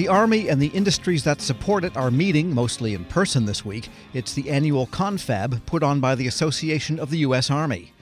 The Army and the industries that support it are meeting, mostly in person this week. It's the annual confab put on by the Association of the U.S. Army.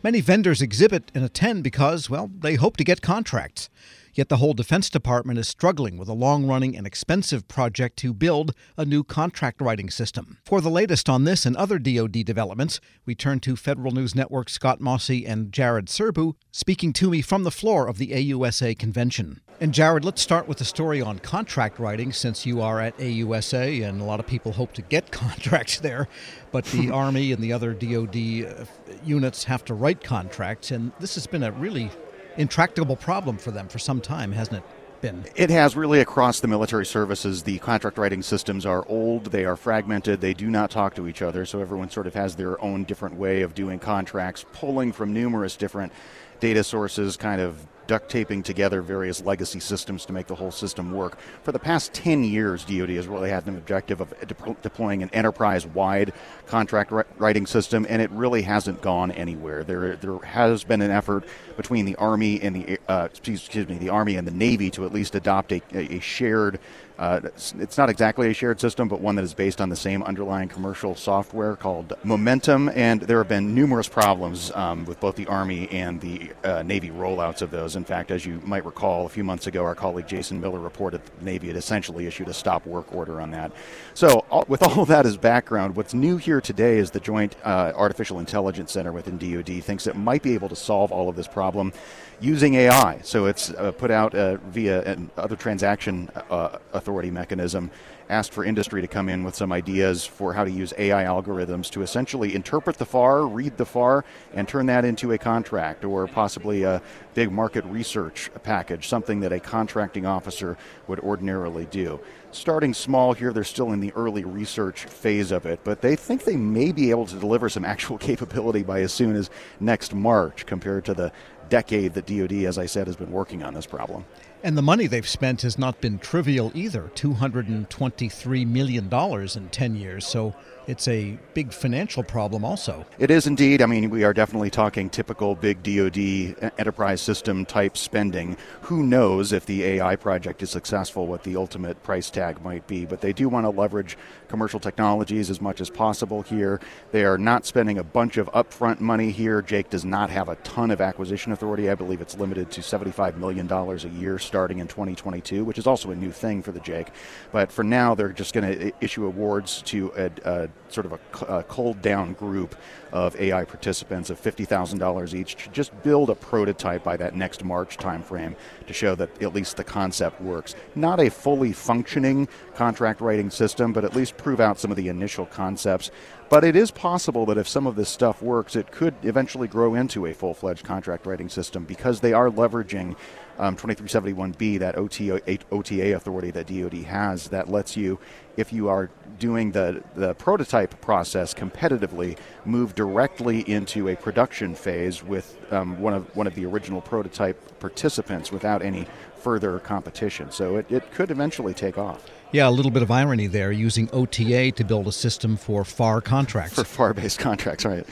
Many vendors exhibit and attend because, well, they hope to get contracts. Yet the whole Defense Department is struggling with a long running and expensive project to build a new contract writing system. For the latest on this and other DoD developments, we turn to Federal News Network Scott Maucione and Jared Serbu speaking to me from the floor of the AUSA convention. And Jared, let's start with the story on contract writing since you are at AUSA and a lot of people hope to get contracts there, but the Army and the other DoD uh, units have to write contracts and this has been a really intractable problem for them for some time, hasn't it? Been. It has really across the military services. The contract writing systems are old, they are fragmented, they do not talk to each other, so everyone sort of has their own different way of doing contracts, pulling from numerous different data sources, kind of duct taping together various legacy systems to make the whole system work. For the past 10 years, DoD has really had an objective of de- deploying an enterprise wide contract writing system, and it really hasn't gone anywhere. There, there has been an effort between the Army and the uh, excuse me, the Army and the Navy to at least adopt a, a shared uh, it's not exactly a shared system, but one that is based on the same underlying commercial software called Momentum. And there have been numerous problems um, with both the Army and the uh, Navy rollouts of those. In fact, as you might recall, a few months ago, our colleague Jason Miller reported the Navy had essentially issued a stop work order on that. So, all, with all of that as background, what's new here today is the Joint uh, Artificial Intelligence Center within DoD thinks it might be able to solve all of this problem using AI. So it's uh, put out uh, via an other transaction uh, authority mechanism, asked for industry to come in with some ideas for how to use AI algorithms to essentially interpret the FAR, read the FAR, and turn that into a contract or possibly a big market research package, something that a contracting officer would ordinarily do. Starting small here, they're still in the early research phase of it, but they think they may be able to deliver some actual capability by as soon as next March compared to the decade that DoD, as I said, has been working on this problem. And the money they've spent has not been trivial either $223 million in 10 years. So it's a big financial problem also. It is indeed. I mean, we are definitely talking typical big DoD enterprise system type spending. Who knows if the AI project is successful, what the ultimate price tag might be. But they do want to leverage commercial technologies as much as possible here. They are not spending a bunch of upfront money here. JAIC does not have a ton of acquisition authority. I believe it's limited to $75 million a year starting in 2022, which is also a new thing for the JAIC. But for now, they're just going to issue awards to a, a sort of a, a cold down group of AI participants of $50,000 each to just build a prototype by that next March timeframe to show that at least the concept works. Not a fully functioning contract writing system, but at least prove out some of the initial concepts. But it is possible that if some of this stuff works, it could eventually grow into a full fledged contract writing system because they are leveraging um, 2371B, that OTA, OTA authority that DoD has, that lets you, if you are doing the, the prototype process competitively, move directly into a production phase with um, one of one of the original prototype participants without any further competition. So it, it could eventually take off. Yeah, a little bit of irony there, using OTA to build a system for FAR contracts. For FAR based contracts, right.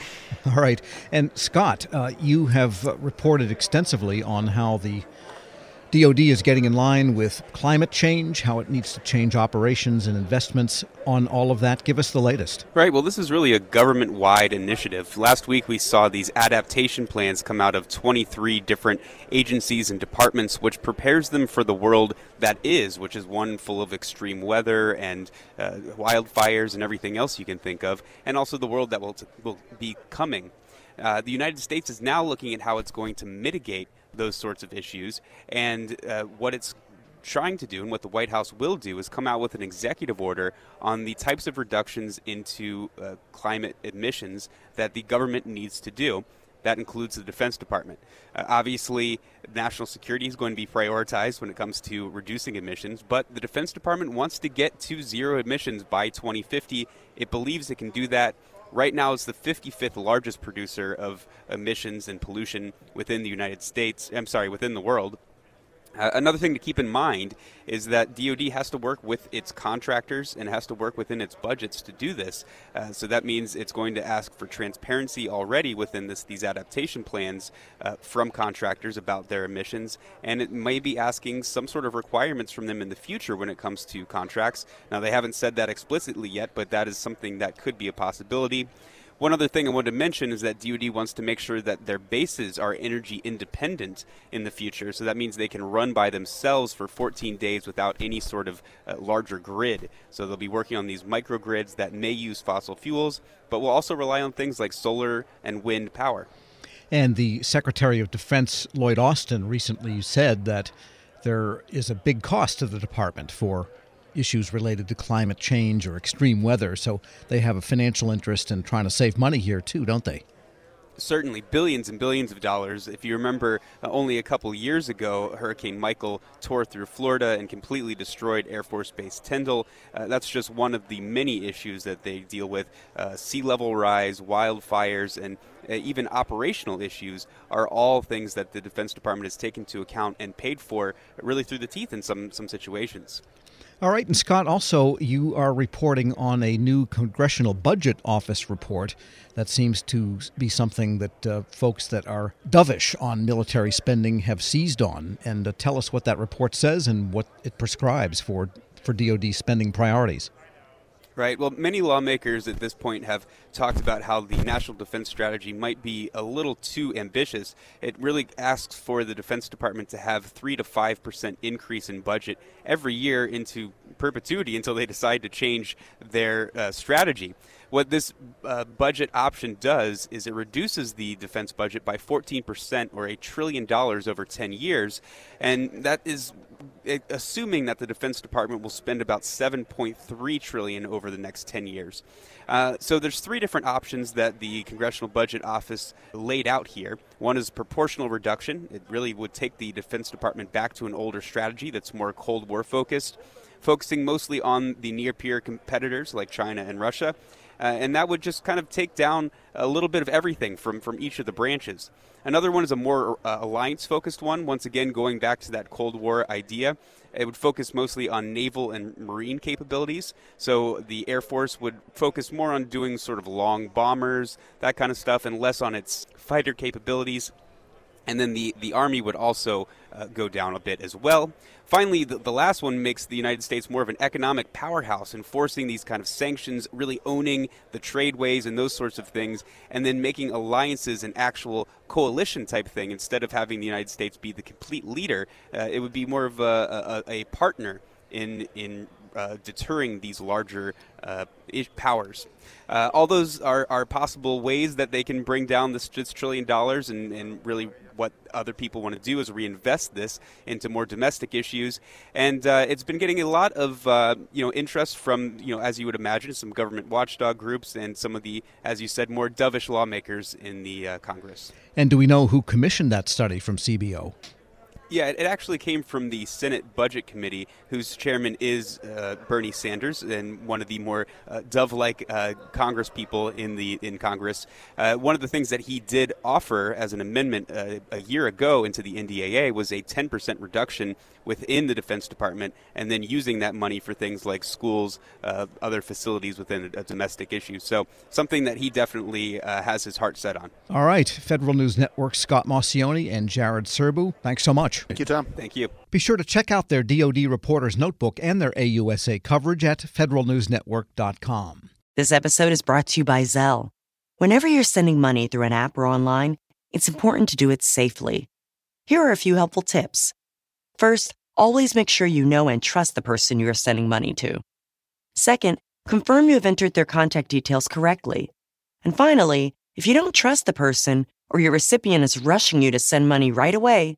All right. And Scott, uh, you have reported extensively on how the DoD is getting in line with climate change, how it needs to change operations and investments on all of that. Give us the latest. Right. Well, this is really a government wide initiative. Last week we saw these adaptation plans come out of 23 different agencies and departments, which prepares them for the world that is, which is one full of extreme weather and uh, wildfires and everything else you can think of, and also the world that will, t- will be coming. Uh, the United States is now looking at how it's going to mitigate those sorts of issues. And uh, what it's trying to do and what the White House will do is come out with an executive order on the types of reductions into uh, climate emissions that the government needs to do. That includes the Defense Department. Uh, obviously, national security is going to be prioritized when it comes to reducing emissions, but the Defense Department wants to get to zero emissions by 2050. It believes it can do that right now is the 55th largest producer of emissions and pollution within the United States. I'm sorry, within the world. Another thing to keep in mind is that DoD has to work with its contractors and has to work within its budgets to do this. Uh, so that means it's going to ask for transparency already within this, these adaptation plans uh, from contractors about their emissions, and it may be asking some sort of requirements from them in the future when it comes to contracts. Now they haven't said that explicitly yet, but that is something that could be a possibility. One other thing I wanted to mention is that DoD wants to make sure that their bases are energy independent in the future. So that means they can run by themselves for 14 days without any sort of uh, larger grid. So they'll be working on these microgrids that may use fossil fuels, but will also rely on things like solar and wind power. And the Secretary of Defense, Lloyd Austin, recently said that there is a big cost to the department for issues related to climate change or extreme weather. So they have a financial interest in trying to save money here, too, don't they? certainly billions and billions of dollars. If you remember, uh, only a couple years ago, Hurricane Michael tore through Florida and completely destroyed Air Force Base Tyndall. Uh, that's just one of the many issues that they deal with. Uh, sea level rise, wildfires, and uh, even operational issues are all things that the Defense Department has taken into account and paid for really through the teeth in some, some situations. All right, and Scott, also, you are reporting on a new Congressional Budget Office report that seems to be something that uh, folks that are dovish on military spending have seized on. And uh, tell us what that report says and what it prescribes for, for DoD spending priorities. Right. Well, many lawmakers at this point have talked about how the national defense strategy might be a little too ambitious. It really asks for the Defense Department to have 3 to 5% increase in budget every year into perpetuity until they decide to change their uh, strategy. What this uh, budget option does is it reduces the defense budget by 14% or a trillion dollars over 10 years. And that is assuming that the Defense Department will spend about 7.3 trillion over the next 10 years. Uh, so there's three different options that the Congressional Budget Office laid out here. One is proportional reduction. It really would take the Defense Department back to an older strategy that's more Cold War focused, focusing mostly on the near peer competitors like China and Russia. Uh, and that would just kind of take down a little bit of everything from, from each of the branches. Another one is a more uh, alliance focused one, once again, going back to that Cold War idea. It would focus mostly on naval and marine capabilities. So the Air Force would focus more on doing sort of long bombers, that kind of stuff, and less on its fighter capabilities and then the, the Army would also uh, go down a bit as well. Finally, the, the last one makes the United States more of an economic powerhouse, enforcing these kind of sanctions, really owning the tradeways and those sorts of things, and then making alliances an actual coalition type thing instead of having the United States be the complete leader. Uh, it would be more of a, a, a partner in in uh, deterring these larger uh, powers. Uh, all those are, are possible ways that they can bring down this, this trillion dollars, and, and really what other people want to do is reinvest this into more domestic issues. And uh, it's been getting a lot of uh, you know interest from you know as you would imagine some government watchdog groups and some of the as you said more dovish lawmakers in the uh, Congress. And do we know who commissioned that study from CBO? Yeah, it actually came from the Senate Budget Committee, whose chairman is uh, Bernie Sanders, and one of the more uh, dove-like uh, Congress people in the in Congress. Uh, one of the things that he did offer as an amendment uh, a year ago into the NDAA was a 10% reduction within the Defense Department, and then using that money for things like schools, uh, other facilities within a, domestic issue. So something that he definitely has his heart set on. All right, Federal News Network Scott Maucione and Jared Serbu, thanks so much. Thank you, Tom. Thank you. Be sure to check out their DoD Reporter's Notebook and their AUSA coverage at federalnewsnetwork.com. This episode is brought to you by Zelle. Whenever you're sending money through an app or online, it's important to do it safely. Here are a few helpful tips. First, always make sure you know and trust the person you are sending money to. Second, confirm you have entered their contact details correctly. And finally, if you don't trust the person, or your recipient is rushing you to send money right away,